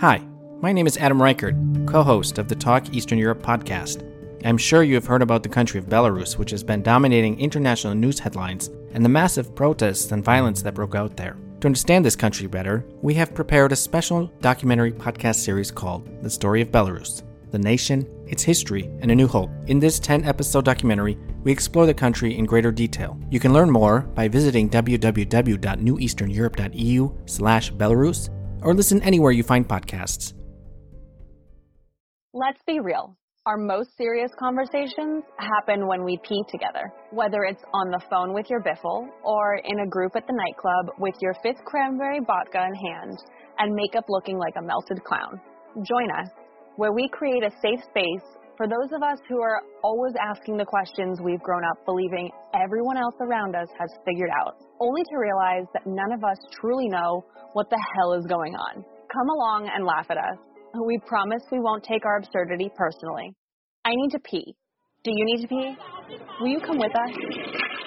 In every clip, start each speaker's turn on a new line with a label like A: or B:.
A: Hi, my name is Adam Reichardt, co host of the Talk Eastern Europe podcast. I'm sure you have heard about the country of Belarus, which has been dominating international news headlines, and the massive protests and violence that broke out there. To understand this country better, we have prepared a special documentary podcast series called The Story of Belarus The Nation, Its History, and a New Hope. In this 10 episode documentary, we explore the country in greater detail. You can learn more by visiting www.neweasterneurope.eu slash Belarus or listen anywhere you find podcasts.
B: Let's be real. Our most serious conversations happen when we pee together, whether it's on the phone with your biffle or in a group at the nightclub with your fifth cranberry vodka in hand and makeup looking like a melted clown. Join us, where we create a safe space for those of us who are always asking the questions we've grown up believing everyone else around us has figured out, only to realize that none of us truly know what the hell is going on. Come along and laugh at us. We promise we won't take our absurdity personally. I need to pee. Do you need to pee? Will you come with us?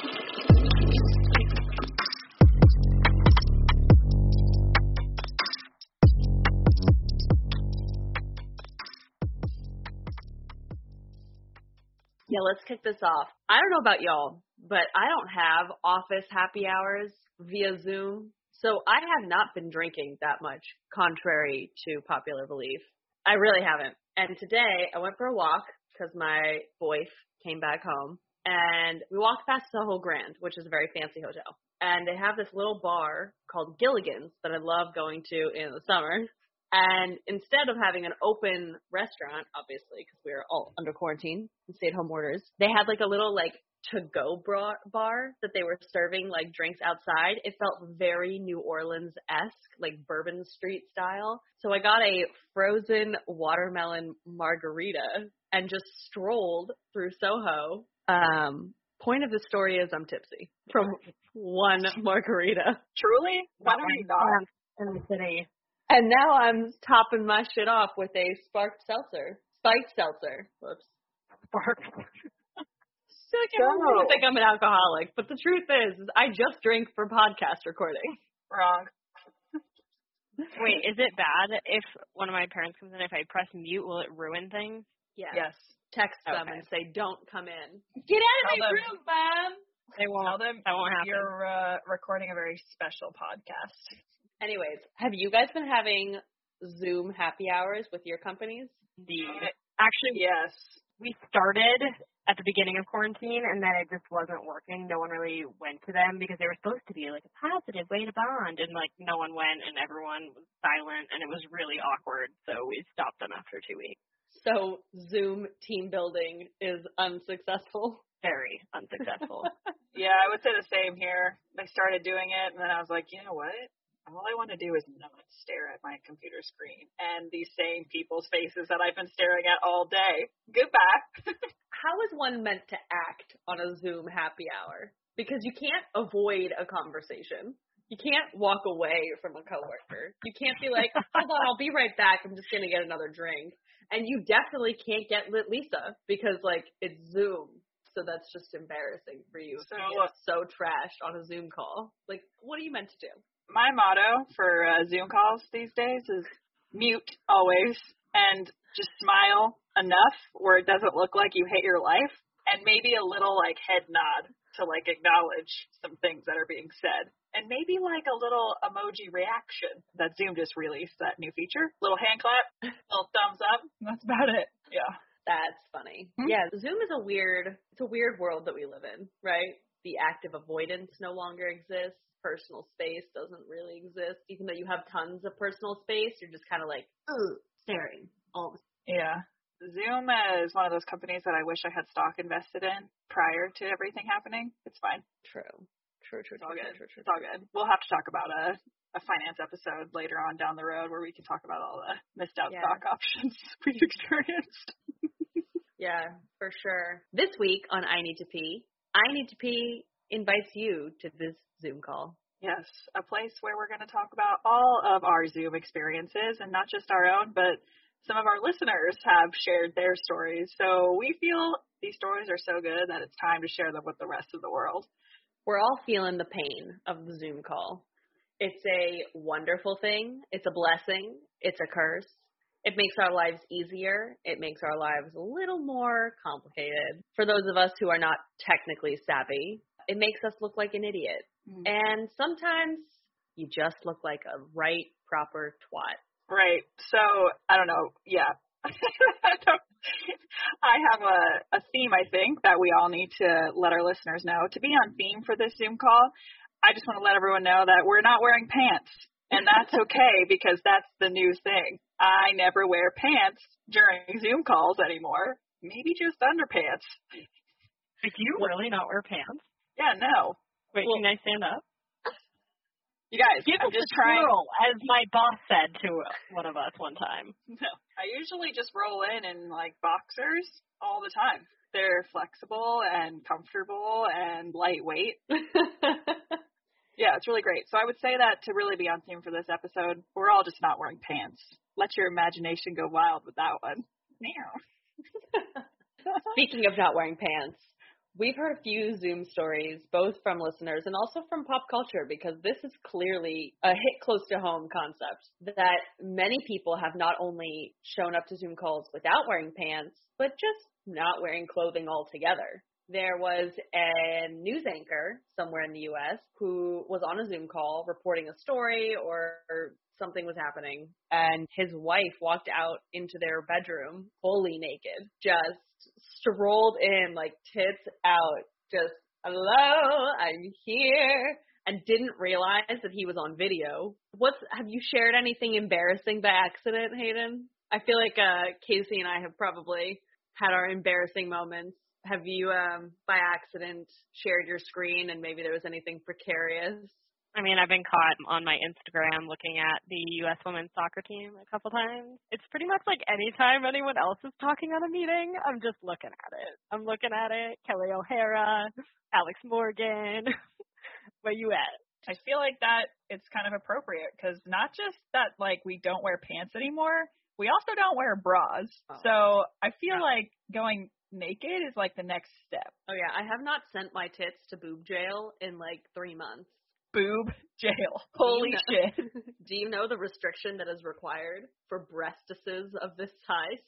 C: Yeah, let's kick this off. I don't know about y'all, but I don't have office happy hours via Zoom. So I have not been drinking that much, contrary to popular belief. I really haven't. And today I went for a walk because my boyf came back home and we walked past Soho Grand, which is a very fancy hotel. And they have this little bar called Gilligan's that I love going to in the summer. And instead of having an open restaurant, obviously, because we were all under quarantine and stay at home orders, they had like a little like to go bar, bar that they were serving like drinks outside. It felt very New Orleans esque, like Bourbon Street style. So I got a frozen watermelon margarita and just strolled through Soho. Um, point of the story is I'm tipsy from one margarita.
D: Truly? Why don't you not?
C: In the city. And now I'm topping my shit off with a sparked seltzer. Spiked seltzer. Whoops.
D: Spark.
C: So I can't
D: So-
C: think I'm an alcoholic, but the truth is, is I just drink for podcast recording.
D: Wrong.
E: Wait, is it bad if one of my parents comes in? If I press mute, will it ruin things?
C: Yeah.
D: Yes.
C: Text them and say, "Don't come in." Get out of
D: Tell
C: my
D: them.
C: room, mom.
E: They won't.
D: Tell them
E: that won't happen.
D: you're uh, recording a very special podcast.
C: Anyways, have you guys been having Zoom happy hours with your companies?
E: Indeed. Actually,
D: Yes.
E: we started at the beginning of quarantine, and then it just wasn't working. No one really went to them because they were supposed to be like a positive way to bond, and like no one went, and everyone was silent, and it was really awkward. So we stopped them after two weeks.
C: So Zoom team building is unsuccessful.
E: Very unsuccessful.
D: Yeah, I would say the same here. I started doing it, and then I was like, you know what? All I want to do is not stare at my computer screen and these same people's faces that I've been staring at all day. Goodbye.
C: How is one meant to act on a Zoom happy hour? Because you can't avoid a conversation. You can't walk away from a coworker. You can't be like, hold on, I'll be right back. I'm just gonna get another drink. And you definitely can't get lit Lisa because like it's Zoom. So that's just embarrassing for you.
D: So,
C: so trashed on a Zoom call. Like, what are you meant to do?
D: My motto for uh, Zoom calls these days is mute always and just smile enough where it doesn't look like you hate your life and maybe a little like head nod to like acknowledge some things that are being said and maybe like a little emoji reaction that Zoom just released that new feature little hand clap little thumbs up that's about it yeah
C: That's funny.
D: Hmm?
C: Yeah, Zoom is a weird it's a weird world that we live in, right? The active avoidance no longer exists. Personal space doesn't really exist. Even though you have tons of personal space, you're just kind of like, staring all the time.
D: yeah Zoom uh, is one of those companies that I wish I had stock invested in prior to everything happening it's fine
C: True. True, true,
D: It's all
C: true,
D: good.
C: true, true,
D: It's all good. We'll have to talk about a a finance episode later on down the road where we can talk about all the missed out
C: Yeah.
D: stock options we've experienced.
C: Yeah, for sure. This week on I Need to Pee, I Need to Pee invites you to this Zoom call.
D: Yes, a place where we're going to talk about all of our Zoom experiences and not just our own, but some of our listeners have shared their stories. So we feel these stories are so good that it's time to share them with the rest of the world.
C: We're all feeling the pain of the Zoom call. It's a wonderful thing. It's a blessing. It's a curse. It makes our lives easier. It makes our lives a little more complicated. For those of us who are not technically savvy, it makes us look like an idiot.
D: Mm.
C: And sometimes you just look like a right, proper twat.
D: Right. So I don't know. Yeah. I don't- I have a, a theme, I think, that we all need to let our listeners know. To be on theme for this Zoom call, I just want to let everyone know that we're not wearing pants. And that's okay because that's the new thing. I never wear pants during Zoom calls anymore. Maybe just underpants.
E: If you really not wear pants?
D: Yeah, no.
E: Wait,
C: Well-
E: can I stand up?
D: You guys,
E: Give
D: I'm just trying.
E: twirl, as my boss said to one of us one time.
D: No, I usually just roll in in like boxers all the time. They're flexible and comfortable and lightweight. Yeah, it's really great. So I would say that to really be on theme for this episode, we're all just not wearing pants. Let your imagination go wild with that one. Now.
C: Speaking of not wearing pants, we've heard a few Zoom stories, both from listeners and also from pop culture, because this is clearly a hit close to home concept that many people have not only shown up to Zoom calls without wearing pants, but just not wearing clothing altogether. There was a news anchor somewhere in the US who was on a Zoom call reporting a story or something was happening and his wife walked out into their bedroom fully naked, just strolled in like tits out, just hello, I'm here and didn't realize that he was on video. What's have you shared anything embarrassing by accident, Hayden? I feel like uh Casey and I have probably had our embarrassing moments. Have you um by accident shared your screen and maybe there was anything precarious?
E: I mean, I've been caught on my Instagram looking at the U.S. women's soccer team a couple times. It's pretty much like anytime anyone else is talking on a meeting, I'm just looking at it. I'm looking at it. Kelly O'Hara, Alex Morgan. Where you at?
D: I feel like that it's kind of appropriate because not just that like we don't wear pants anymore, we also don't wear bras.
C: Oh.
D: So I feel
E: Yeah.
D: like going naked is like the next step.
C: Oh yeah, I have not sent my tits to boob jail in like three months.
D: Boob jail. Holy
C: know-
D: shit.
C: Do you know the restriction that is required for breastises of this size?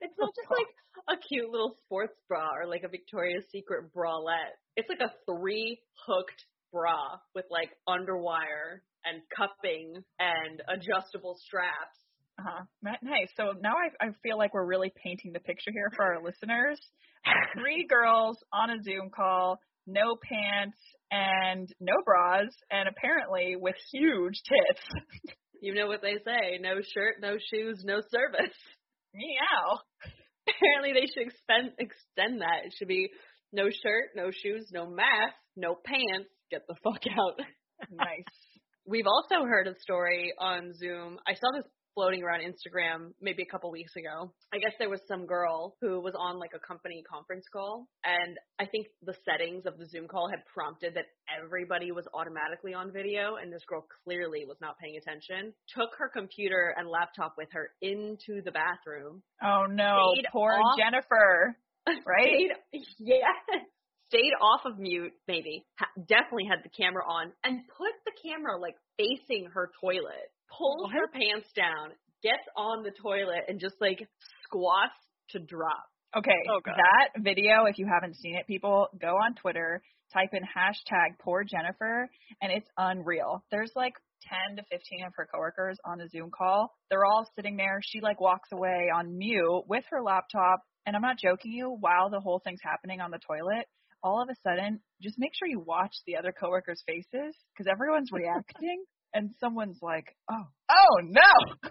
C: It's not just like a cute little sports bra or like a Victoria's Secret bralette. It's like a three hooked bra with like underwire and cupping and adjustable straps.
D: Uh-huh. Nice. So now I, I feel like we're really painting the picture here for our listeners. Three girls on a Zoom call, no pants and no bras, and apparently with huge tits.
C: You know what they say, no shirt, no shoes, no service.
D: Meow.
C: Apparently they should extend extend that. It should be no shirt, no shoes, no mask, no pants, get the fuck out.
D: Nice.
C: We've also heard a story on Zoom. I saw this floating around Instagram maybe a couple weeks ago. I guess there was some girl who was on like a company conference call, and I think the settings of the Zoom call had prompted that everybody was automatically on video, and this girl clearly was not paying attention. Took her computer and laptop with her into the bathroom.
D: Oh no, poor
C: off-
D: Jennifer. Right?
C: Stayed, yeah. Stayed off of mute, maybe. Ha- definitely had the camera on and put the camera like facing her toilet. Pulls her pants down, gets on the toilet, and just like squats to drop.
D: Okay,
E: Oh, God.
D: that video, if you haven't seen it, people, go on Twitter, type in hashtag poor Jennifer, and it's unreal. There's like 10 to 15 of her coworkers on a Zoom call. They're all sitting there. She like walks away on mute with her laptop, and I'm not joking you, while the whole thing's happening on the toilet, all of a sudden, just make sure you watch the other coworkers' faces because everyone's reacting, and someone's like, oh, oh no!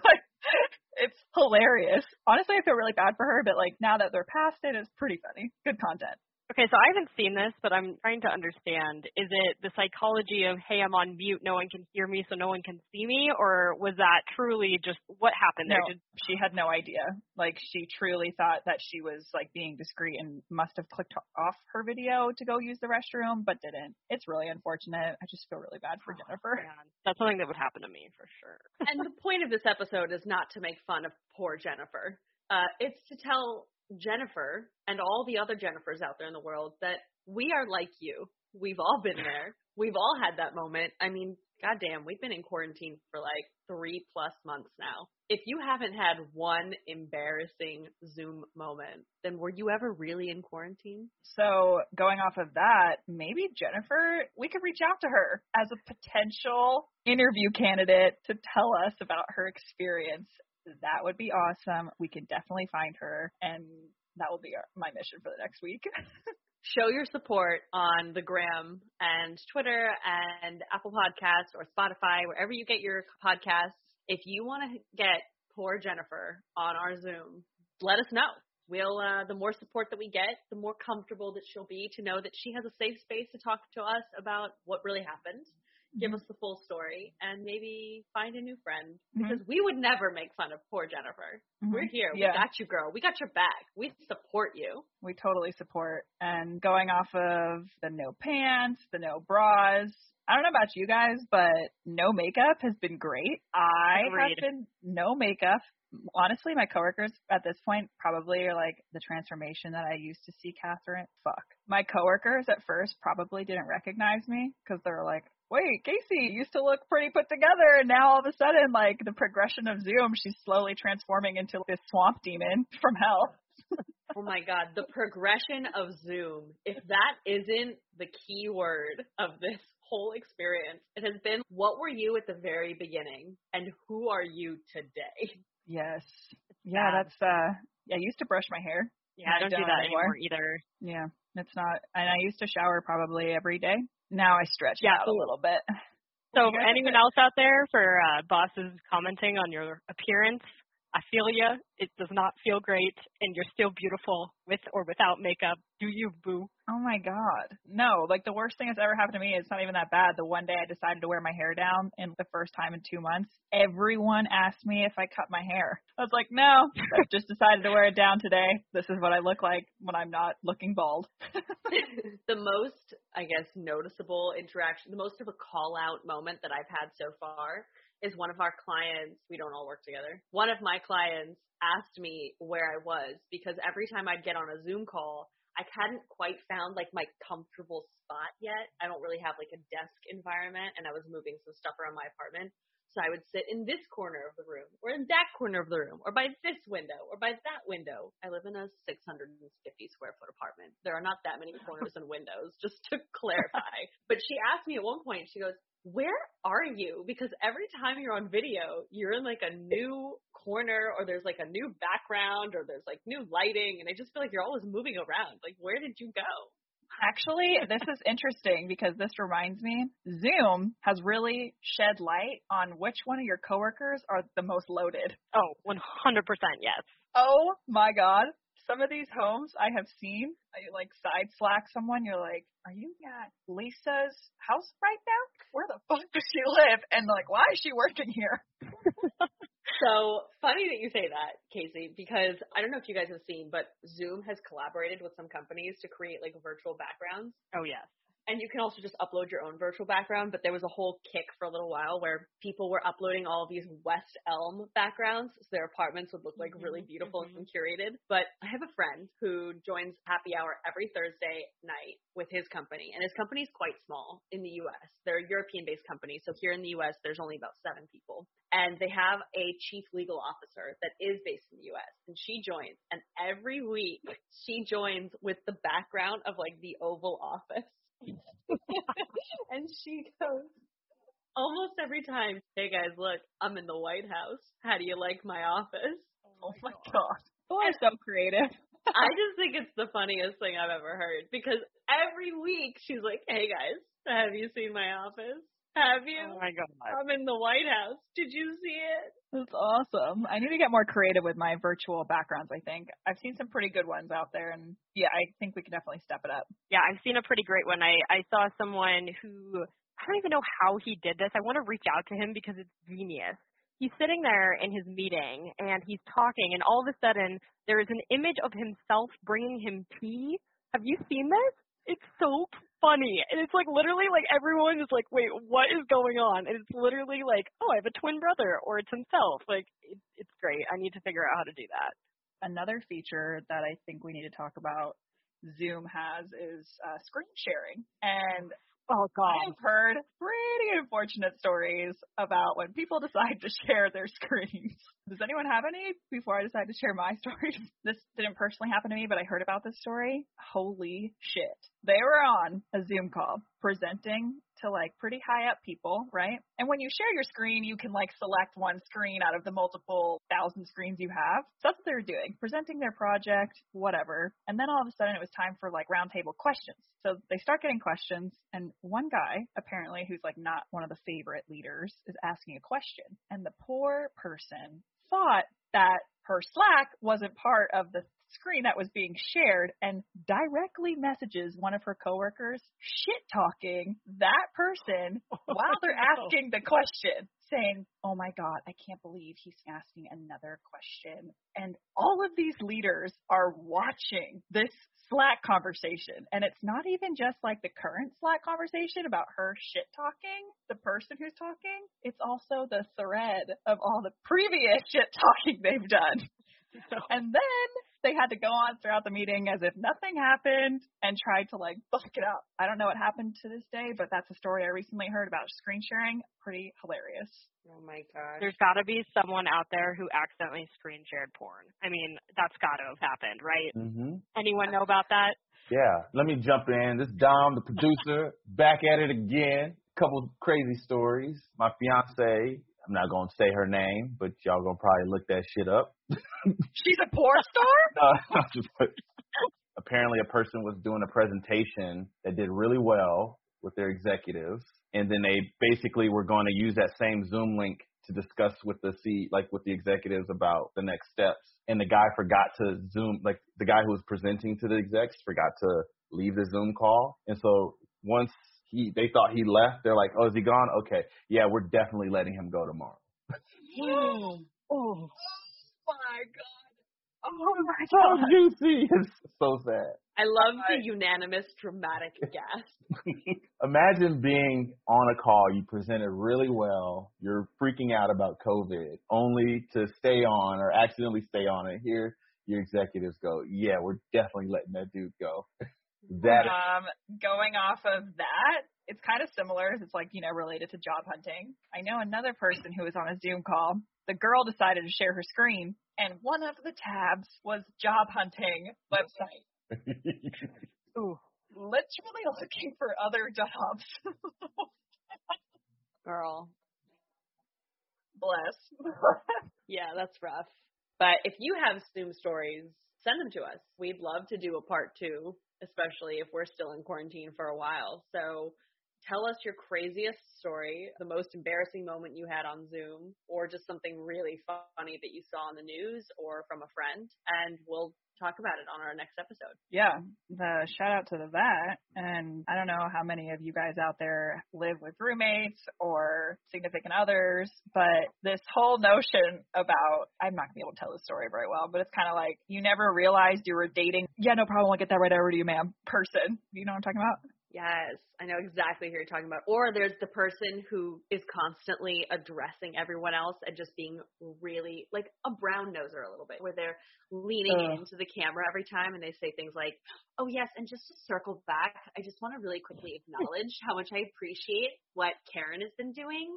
D: It's hilarious. Honestly, I feel really bad for her, but like now that they're past it, it's pretty funny. Good content.
E: Okay, so I haven't seen this, but I'm trying to understand. Is it the psychology of, hey, I'm on mute, no one can hear me, so no one can see me? Or was that truly just what happened
D: No,
E: there? Did,
D: she had no idea. Like she truly thought that she was like being discreet and must have clicked off her video to go use the restroom, but didn't. It's really unfortunate. I just feel really bad for Jennifer.
E: man, that's something that would happen to me for sure.
C: and the point of this episode is not to make fun of poor Jennifer. Uh, it's to tell Jennifer and all the other Jennifers out there in the world that we are like you. We've all been there. We've all had that moment. I mean, goddamn, we've been in quarantine for like three plus months now. If you haven't had one embarrassing Zoom moment, then were you ever really in quarantine?
D: So going off of that, maybe Jennifer, we could reach out to her as a potential interview candidate to tell us about her experience. That would be awesome. We can definitely find her, and that will be our, my mission for the next week.
C: show your support on the gram and Twitter and Apple Podcasts or Spotify, wherever you get your podcasts. If you want to get poor Jennifer on our Zoom, let us know. We'll uh, the more support that we get, the more comfortable that she'll be to know that she has a safe space to talk to us about what really happened give
D: Mm-hmm.
C: us the full story, and maybe find a new friend.
D: Mhm.
C: Because we would never make fun of poor Jennifer. We're here.
D: Yeah.
C: We got you, girl. We got your back. We support you.
D: we totally support. And going off of the no pants, the no bras. I don't know about you guys, but no makeup has been great. I
E: Agreed.
D: have been no makeup. Honestly, my coworkers at this point probably are like the transformation that I used to see Catherine. Fuck. My coworkers at first probably didn't recognize me because they were like, wait, Casey used to look pretty put together, and now all of a sudden, like the progression of Zoom, she's slowly transforming into this swamp demon from hell.
C: Oh my god, the progression of Zoom. If that isn't the key word of this whole experience, it has been what were you at the very beginning and who are you today?
D: Yes. Yeah, that's uh yeah, I used to brush my hair.
E: Yeah, I
D: I
E: don't do
D: don't
E: that
D: anymore.
E: anymore either.
D: Yeah. It's not and I used to shower probably every day. Now I stretch
E: Yeah,
D: out a little bit.
E: So anyone else out there for uh, bosses commenting on your appearance, I feel ya. It does not feel great, and you're still beautiful with or without makeup. Do you, boo?
D: Oh my god. No, like the worst thing that's ever happened to me, it's not even that bad. The one day I decided to wear my hair down and the first time in two months, everyone asked me if I cut my hair. I was like, no, I just decided to wear it down today. This is what I look like when I'm not looking bald.
C: the most, I guess, noticeable interaction, the most of a call out moment that I've had so far is one of our clients, we don't all work together. One of my clients asked me where I was because every time I'd get on a Zoom call, I hadn't quite found like my comfortable spot yet. I don't really have like a desk environment and I was moving some stuff around my apartment. So I would sit in this corner of the room or in that corner of the room or by this window or by that window. I live in a 650 square foot apartment. There are not that many corners and windows, just to clarify. But she asked me at one point, she goes, where are you? Because every time you're on video, you're in like a new corner or there's like a new background or there's like new lighting and I just feel like you're always moving around. Like where did you go?
D: Actually, this is interesting because this reminds me Zoom has really shed light on which one of your coworkers are the most loaded.
E: Oh, 100% yes.
D: Oh my god. Some of these homes I have seen, uh, I like side slack someone, you're like, Are you at Lisa's house right now? Where the fuck does she live? And like, why is she working here?
C: So funny that you say that, Casey, because I don't know if you guys have seen, but Zoom has collaborated with some companies to create like virtual backgrounds.
E: Oh yes.
C: And you can also just upload your own virtual background, but there was a whole kick for a little while where people were uploading all of these West Elm backgrounds, so their apartments would look like really
E: Mhm,
C: beautiful
E: mhm.
C: and curated. But I have a friend who joins happy hour every Thursday night with his company, and his company's quite small in the U.S. They're a European-based company, so here in the U.S. there's only about seven people, and they have a chief legal officer that is based in the U.S. and she joins, and every week she joins with the background of like the Oval Office and she goes almost every time, "Hey guys, look, I'm in the White House. How do you like my office?"
D: Oh my oh god. People are so creative.
C: I just think it's the funniest thing I've ever heard because every week she's like, "Hey guys, have you seen my office? Have you?
E: Oh my god.
C: I'm in the White House. Did you see it?"
D: That's awesome. I need to get more creative with my virtual backgrounds, I think. I've seen some pretty good ones out there and yeah, I think we can definitely step it up.
E: Yeah, I've seen a pretty great one. I I saw someone who I don't even know how he did this. I want to reach out to him because it's genius. He's sitting there in his meeting and he's talking, and all of a sudden there is an image of himself bringing him tea. Have you seen this? It's so funny, and it's like literally like everyone is like, "Wait, what is going on?" And it's literally like, "Oh, I have a twin brother," or it's himself. Like, it, it's great. I need to figure out how to do that.
D: Another feature that I think we need to talk about Zoom has is uh, screen sharing. And
E: Oh God.
D: I've heard pretty unfortunate stories about when people decide to share their screens. Does anyone have any before I decide to share my story? This didn't personally happen to me, but I heard about this story. Holy shit. They were on a Zoom call presenting to like pretty high up people, right? And when you share your screen, you can like select one screen out of the multiple thousand screens you have. So that's what they were doing, presenting their project, whatever. And then all of a sudden it was time for like roundtable questions. So they start getting questions, and one guy, apparently, who's like not one of the favorite leaders, is asking a question. And the poor person thought that her Slack wasn't part of the screen that was being shared and directly messages one of her coworkers shit talking that person oh while they're asking the question saying, "Oh my god, I can't believe he's asking another question." And all of these leaders are watching this Slack conversation. And it's not even just like the current Slack conversation about her shit talking, the person who's talking. It's also the thread of all the previous shit talking they've done. and then they had to go on throughout the meeting as if nothing happened and tried to like book it up. I don't know what happened to this day, but that's a story I recently heard about screen sharing. Pretty hilarious.
C: Oh my god.
E: There's got to be someone out there who accidentally screen shared porn. I mean, that's got to have happened, right?
F: hmm
E: Anyone know about that?
F: Yeah. Let me jump in. This is Dom, the producer, back at it again. Couple crazy stories. My fiance, I'm not gonna say her name, but y'all gonna probably look that shit up.
D: She's a porn star?
F: No, apparently a person was doing a presentation that did really well with their executives, and then they basically were going to use that same Zoom link to discuss with the C, like with the executives about the next steps. And the guy forgot to Zoom, like the guy who was presenting to the execs forgot to leave the Zoom call, and so once he, they thought he left, they're like, oh, is he gone? Okay, yeah, we're definitely letting him go tomorrow.
E: Oh.
D: oh. Oh my god. Oh my
F: So
D: god.
F: juicy. It's so sad.
C: I love
D: Right.
C: the unanimous dramatic gasp.
F: Imagine being on a call, you presented really well, you're freaking out about COVID, only to stay on or accidentally stay on it. hear your executives go, yeah, we're definitely letting that dude go. that
D: um, going off of that, it's kind of similar. It's like, you know, related to job hunting. I know another person who was on a Zoom call. The girl decided to share her screen, and one of the tabs was job hunting website.
E: Ooh.
D: Literally looking for other jobs.
C: Girl.
D: Bless.
C: Yeah, that's rough. But if you have Zoom stories, send them to us. We'd love to do a part two, especially if we're still in quarantine for a while. So tell us your craziest story, the most embarrassing moment you had on Zoom, or just something really funny that you saw on the news or from a friend, and we'll talk about it on our next episode.
D: yeah, the shout out to the vet. And I don't know how many of you guys out there live with roommates or significant others, but this whole notion about, I'm not gonna be able to tell the story very well, but it's kind of like you never realized you were dating, yeah, no problem, I'll get that right over to you, ma'am, person. You know what I'm talking about?
C: Yes, I know exactly who you're talking about. Or there's the person who is constantly addressing everyone else and just being really like a brown noser a little bit, where they're leaning
D: Ugh.
C: into the camera every time and they say things like, "Oh yes," and just to circle back, I just want to really quickly acknowledge how much I appreciate what Karen has been doing,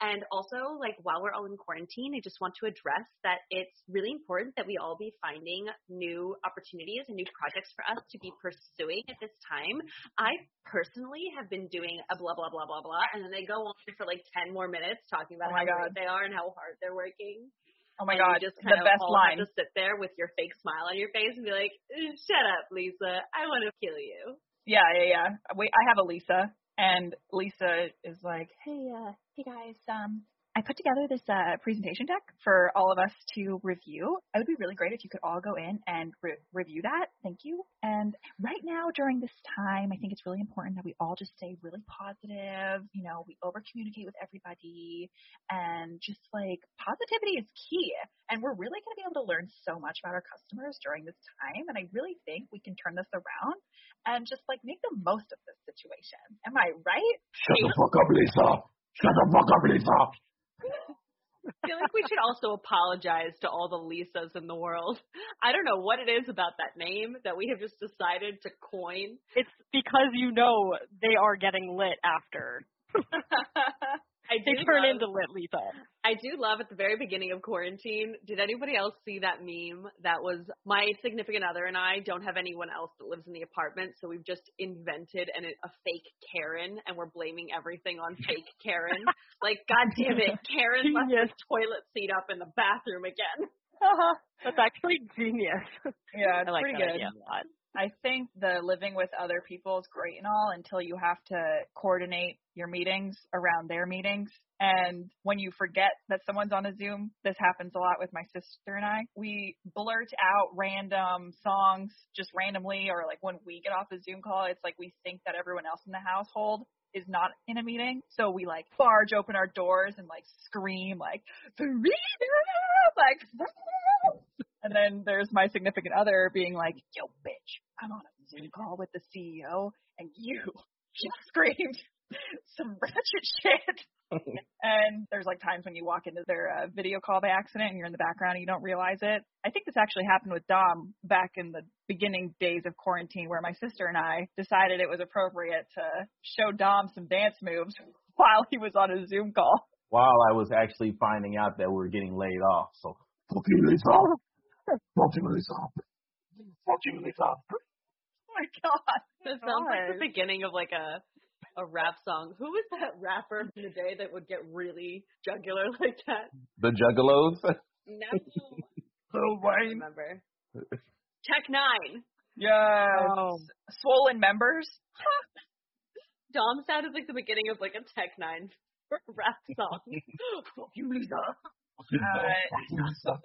C: and also like while we're all in quarantine, I just want to address that it's really important that we all be finding new opportunities and new projects for us to be pursuing at this time. I personally have been doing a blah blah blah blah blah, and then they go on for like ten more minutes talking about
D: Oh
C: how
D: God.
C: great they are and how hard they're working.
D: Oh my
C: and
D: god,
C: you just
D: the
C: kind of
D: best
C: all
D: line.
C: have to sit there with your fake smile on your face and be like, "Eh, "Shut up, Lisa. I want to kill you."
D: Yeah, yeah, yeah. Wait, I have a Lisa, and Lisa is like, "Hey, uh, hey guys, um, I put together this uh, presentation deck for all of us to review. It would be really great if you could all go in and re- review that. Thank you. And right now, during this time, I think it's really important that we all just stay really positive. You know, we over communicate with everybody, and just like positivity is key. And we're really going to be able to learn so much about our customers during this time. And I really think we can turn this around and just like make the most of this situation. Am I right?
F: Shut the fuck up, Lisa. Shut the fuck up, Lisa.
C: I feel like we should also apologize to all the Lisas in the world. I don't know what it is about that name that we have just decided to coin.
E: It's because you know they are getting lit after.
C: I
E: They turn
C: love-
E: into lit Lisa.
C: I do love at the very beginning of quarantine. Did anybody else see that meme? That was my significant other and I don't have anyone else that lives in the apartment, so we've just invented an, a fake Karen, and we're blaming everything on fake Karen. like, God damn it, Karen left her
E: Genius.
C: toilet seat up in the bathroom again.
E: That's actually genius.
D: Yeah, it's
E: I like
D: pretty
E: that
D: good. I think the living with other people is great and all until you have to coordinate your meetings around their meetings. And when you forget that someone's on a Zoom, this happens a lot with my sister and I. We blurt out random songs just randomly, or like when we get off a Zoom call, it's like we think that everyone else in the household is not in a meeting. So we like barge open our doors and like scream like! Like, And then there's my significant other being like, yo, bitch, I'm on a Zoom call with the CEO and you just screamed some ratchet shit. and there's like times when you walk into their uh, video call by accident and you're in the background and you don't realize it. I think this actually happened with Dom back in the beginning days of quarantine where my sister and I decided it was appropriate to show Dom some dance moves while he was on a Zoom call.
F: While I was actually finding out that we were getting laid off. So, fucking laid off. 40 minutes after. 40 minutes.
D: Oh my god.
C: That sounds like the beginning of like a a rap song. Who was that rapper in the day that would get really jugular like that?
F: The Juggalos?
C: No.
F: Lil
C: Wayne. remember. Tech
D: N9ne.
E: Yeah.
D: Swollen members.
C: Dom sounded like the beginning of like a Tech N9ne rap song.
D: Fuck you, Lisa. Uh,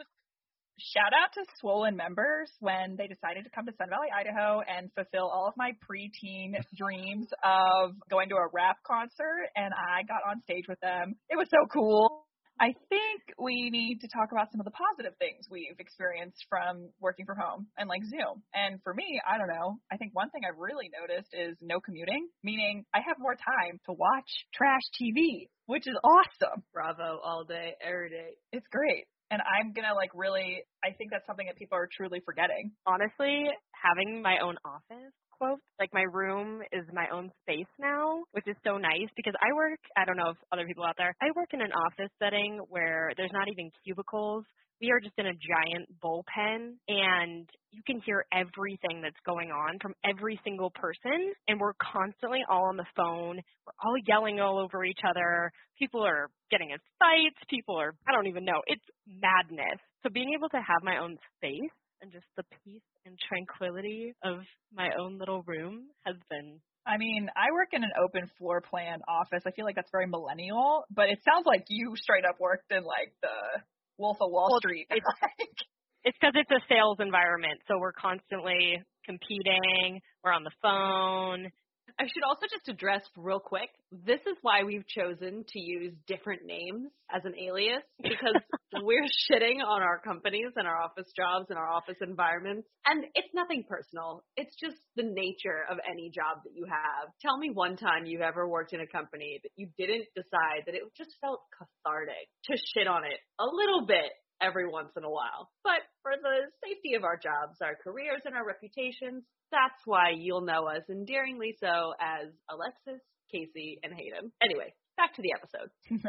D: shout out to swollen members when they decided to come to Sun Valley, Idaho and fulfill all of my preteen dreams of going to a rap concert and I got on stage with them. It was so cool. I think we need to talk about some of the positive things we've experienced from working from home and like Zoom. And for me, I don't know. I think one thing I've really noticed is no commuting, meaning I have more time to watch trash TV, which is awesome
C: Bravo all day, every day.
D: it's great. And I'm gonna like really I think that's something that people are truly forgetting.
E: honestly, having my own office, quote, like my room is my own space now, which is so nice because I work, I don't know if other people out there, I work in an office setting where there's not even cubicles. We are just in a giant bullpen and you can hear everything that's going on from every single person and we're constantly all on the phone. We're all yelling all over each other. People are getting in fights. People are, I don't even know. It's madness. So being able to have my own space and just the peace and tranquility of my own little room has been
D: I mean, I work in an open floor plan office. I feel like that's very millennial, but it sounds like you straight up worked in like the Wolf of Wall
E: Well,
D: Street.
E: it's- it's because it's a sales environment, so we're constantly competing. We're on the phone.
C: I should also just address real quick. This is why we've chosen to use different names as an alias because we're shitting on our companies and our office jobs and our office environments. And it's nothing personal. It's just the nature of any job that you have. Tell me one time you've ever worked in a company that you didn't decide that it just felt cathartic to shit on it a little bit every once in a while. But for the safety of our jobs, our careers, and our reputations, that's why you'll know us endearingly so as Alexis, Casey, and Hayden. Anyway, back to the episode.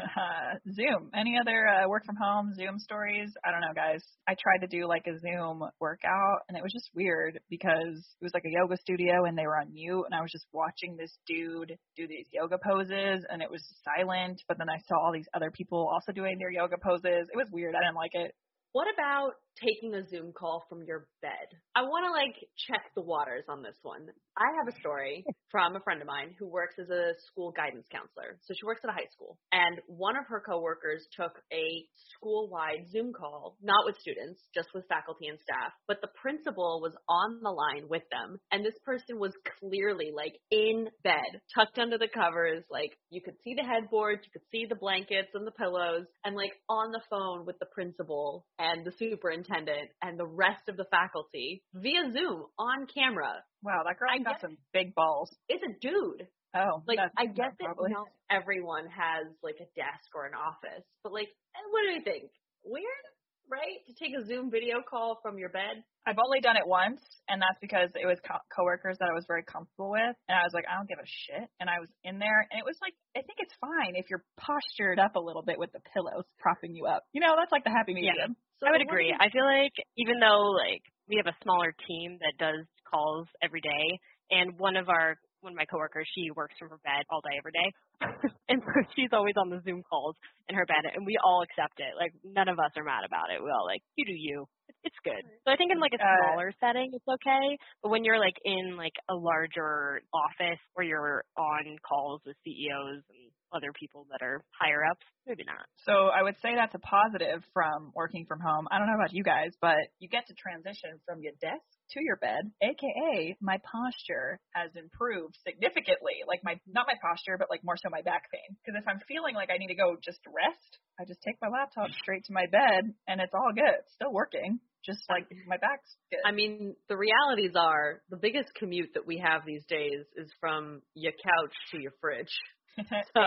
D: Zoom. Any other uh, work from home Zoom stories? I don't know, guys. I tried to do like a Zoom workout, and it was just weird because it was like a yoga studio, and they were on mute, and I was just watching this dude do these yoga poses, and it was silent. But then I saw all these other people also doing their yoga poses. It was weird. I didn't like it.
C: What about taking a Zoom call from your bed? I want to like check the waters on this one. I have a story from a friend of mine who works as a school guidance counselor. So she works at a high school and one of her coworkers took a school-wide Zoom call, not with students, just with faculty and staff, but the principal was on the line with them and this person was clearly like in bed, tucked under the covers, like you could see the headboard, you could see the blankets and the pillows and like on the phone with the principal and the superintendent and the rest of the faculty via Zoom on camera.
D: Wow, that girl
C: I
D: got some big balls.
C: It's a dude.
D: Oh,
C: Like I guess that
D: probably.
C: everyone has like a desk or an office, but like, eh, what do you think? Weird, right? To take a Zoom video call from your bed.
D: I've only done it once, and that's because it was co- coworkers that I was very comfortable with, and I was like, I don't give a shit, and I was in there, and it was like, I think it's fine if you're postured up a little bit with the pillows propping you up. You know, that's like the happy medium.
E: Yeah.
D: medium.
C: So
E: I would agree.
C: you-
E: I feel like even though like we have a smaller team that does calls every day, and one of our one of my coworkers, she works from her bed all day every day, and so she's always on the Zoom calls in her bed, and we all accept it. Like none of us are mad about it. We all like you do you. It's- good. So I think in like a
D: Uh,
E: smaller setting, it's okay. But when you're like in like a larger office where you're on calls with CEOs and other people that are higher ups, maybe not.
D: So I would say that's a positive from working from home. I don't know about you guys, but you get to transition from your desk to your bed, aka my posture has improved significantly. Like my not my posture, but like more so my back pain. Because if I'm feeling like I need to go just rest, I just take my laptop straight to my bed and it's all good. It's still working. Just like my back's good.
C: I mean, the realities are the biggest commute that we have these days is from your couch to your fridge. So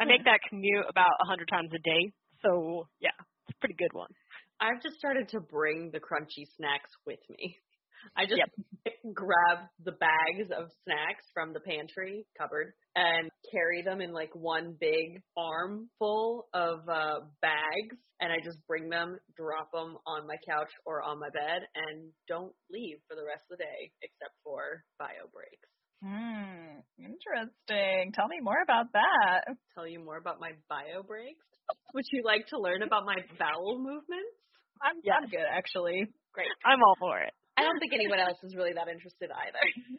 E: I make that commute about a hundred times a day. So yeah, it's a pretty good one.
C: I've just started to bring the crunchy snacks with me. I just
E: Yep.
C: grab the bags of snacks from the pantry cupboard and carry them in like one big armful of uh, bags, and I just bring them, drop them on my couch or on my bed, and don't leave for the rest of the day except for bio breaks.
D: Hmm, interesting. Tell me more about that.
C: Tell you more about my bio breaks. Would you like to learn about my bowel movements?
D: I'm,
E: Yes.
D: I'm good actually.
C: Great.
E: I'm all for it.
C: I don't think anyone else is really that interested either.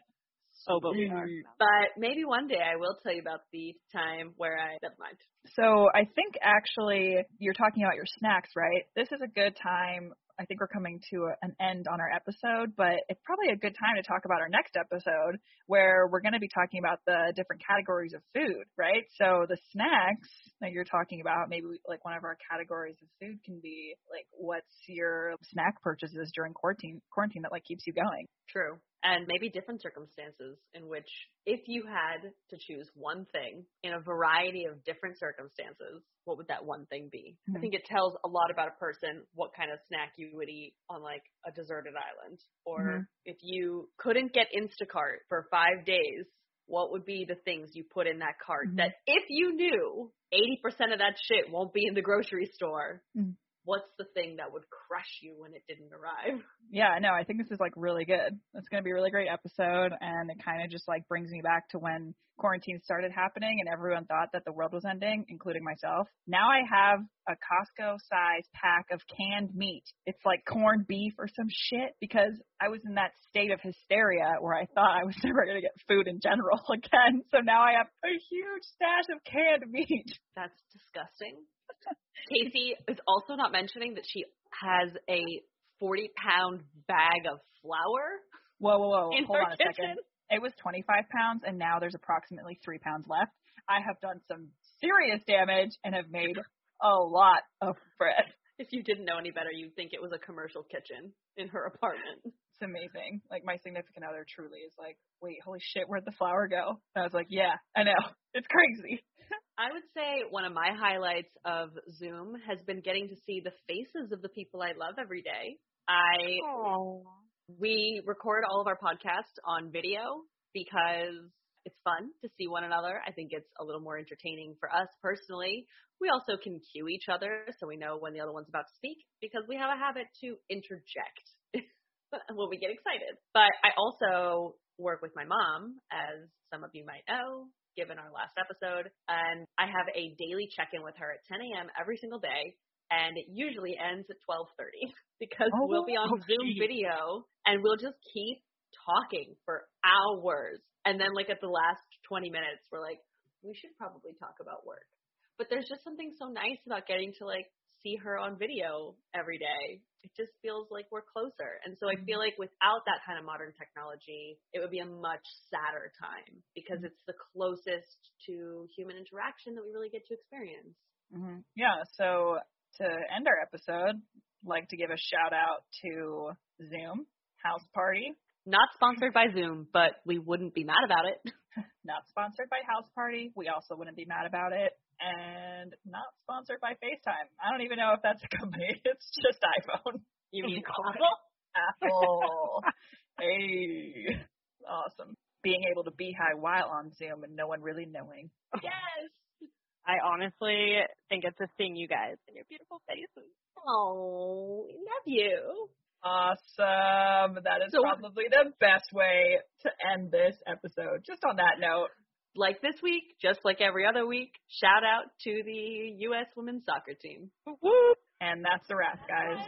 E: Oh, but we are.
C: But maybe one day I will tell you about the time where I never mind.
D: So I think actually you're talking about your snacks, right? This is a good time. I think we're coming to a, an end on our episode, but it's probably a good time to talk about our next episode where we're going to be talking about the different categories of food, right? So the snacks that you're talking about, maybe like one of our categories of food can be like what's your snack purchases during quarantine quarantine that like keeps you going.
C: True. And maybe different circumstances in which if you had to choose one thing in a variety of different circumstances, what would that one thing be? I
D: Mhm.
C: think it tells a lot about a person what kind of snack you would eat on like a deserted island. Or
D: Mhm.
C: if you couldn't get Instacart for five days, what would be the things you put in that cart
D: Mhm.
C: that if you knew 80% of that shit won't be in the grocery store,
D: Mhm.
C: What's the thing that would crush you when it didn't arrive?
D: Yeah, no, I think this is like really good. It's going to be a really great episode, and it kind of just like brings me back to when quarantine started happening and everyone thought that the world was ending, including myself. Now I have a Costco size pack of canned meat. It's like corned beef or some shit because I was in that state of hysteria where I thought I was never going to get food in general again. So now I have a huge stash of canned meat.
C: That's disgusting. Casey is also not mentioning that she has a 40 pound bag of flour
D: Whoa, whoa, whoa.
C: in
D: Hold
C: her
D: on a
C: kitchen.
D: second. It was 25 pounds, and now there's approximately three pounds left. I have done some serious damage and have made a lot of bread.
C: If you didn't know any better, you'd think it was a commercial kitchen in her apartment.
D: It's amazing. Like my significant other truly is like, wait, holy shit, where'd the flour go? And I was like, yeah, I know. It's crazy.
C: I would say one of my highlights of Zoom has been getting to see the faces of the people I love every day. I
E: Oh.
C: we record all of our podcasts on video because it's fun to see one another. I think it's a little more entertaining for us personally. We also can cue each other so we know when the other one's about to speak because we have a habit to interject when we get excited. But I also work with my mom, as some of you might know, given our last episode, and I have a daily check-in with her at 10 a.m. every single day and it usually ends at 12:30 because
D: Oh,
C: we'll be on
E: oh,
C: Zoom video and we'll just keep talking for hours. And then like at the last 20 minutes we're like we should probably talk about work. But there's just something so nice about getting to like see her on video every day. It just feels like we're closer. And so I feel like without that kind of modern technology, it would be a much sadder time because it's the closest to human interaction that we really get to experience.
D: hmm Yeah. So to end our episode, like to give a shout out to Zoom House Party.
C: Not sponsored by Zoom, but we wouldn't be mad about it.
D: Not sponsored by House Party. We also wouldn't be mad about it. And not sponsored by FaceTime. I don't even know if that's a company. It's just iPhone.
E: You mean
D: Apple? Apple. hey. Awesome. Being able to be high while on Zoom and no one really knowing.
C: Yes.
E: I honestly think it's just seeing you guys and your beautiful faces.
C: Oh, love you.
D: Awesome. That is
C: So-
D: probably the best way to end this episode. Just on that note,
C: Like this week, just like every other week, shout out to the U.S. women's soccer team.
D: and that's the wrap, guys.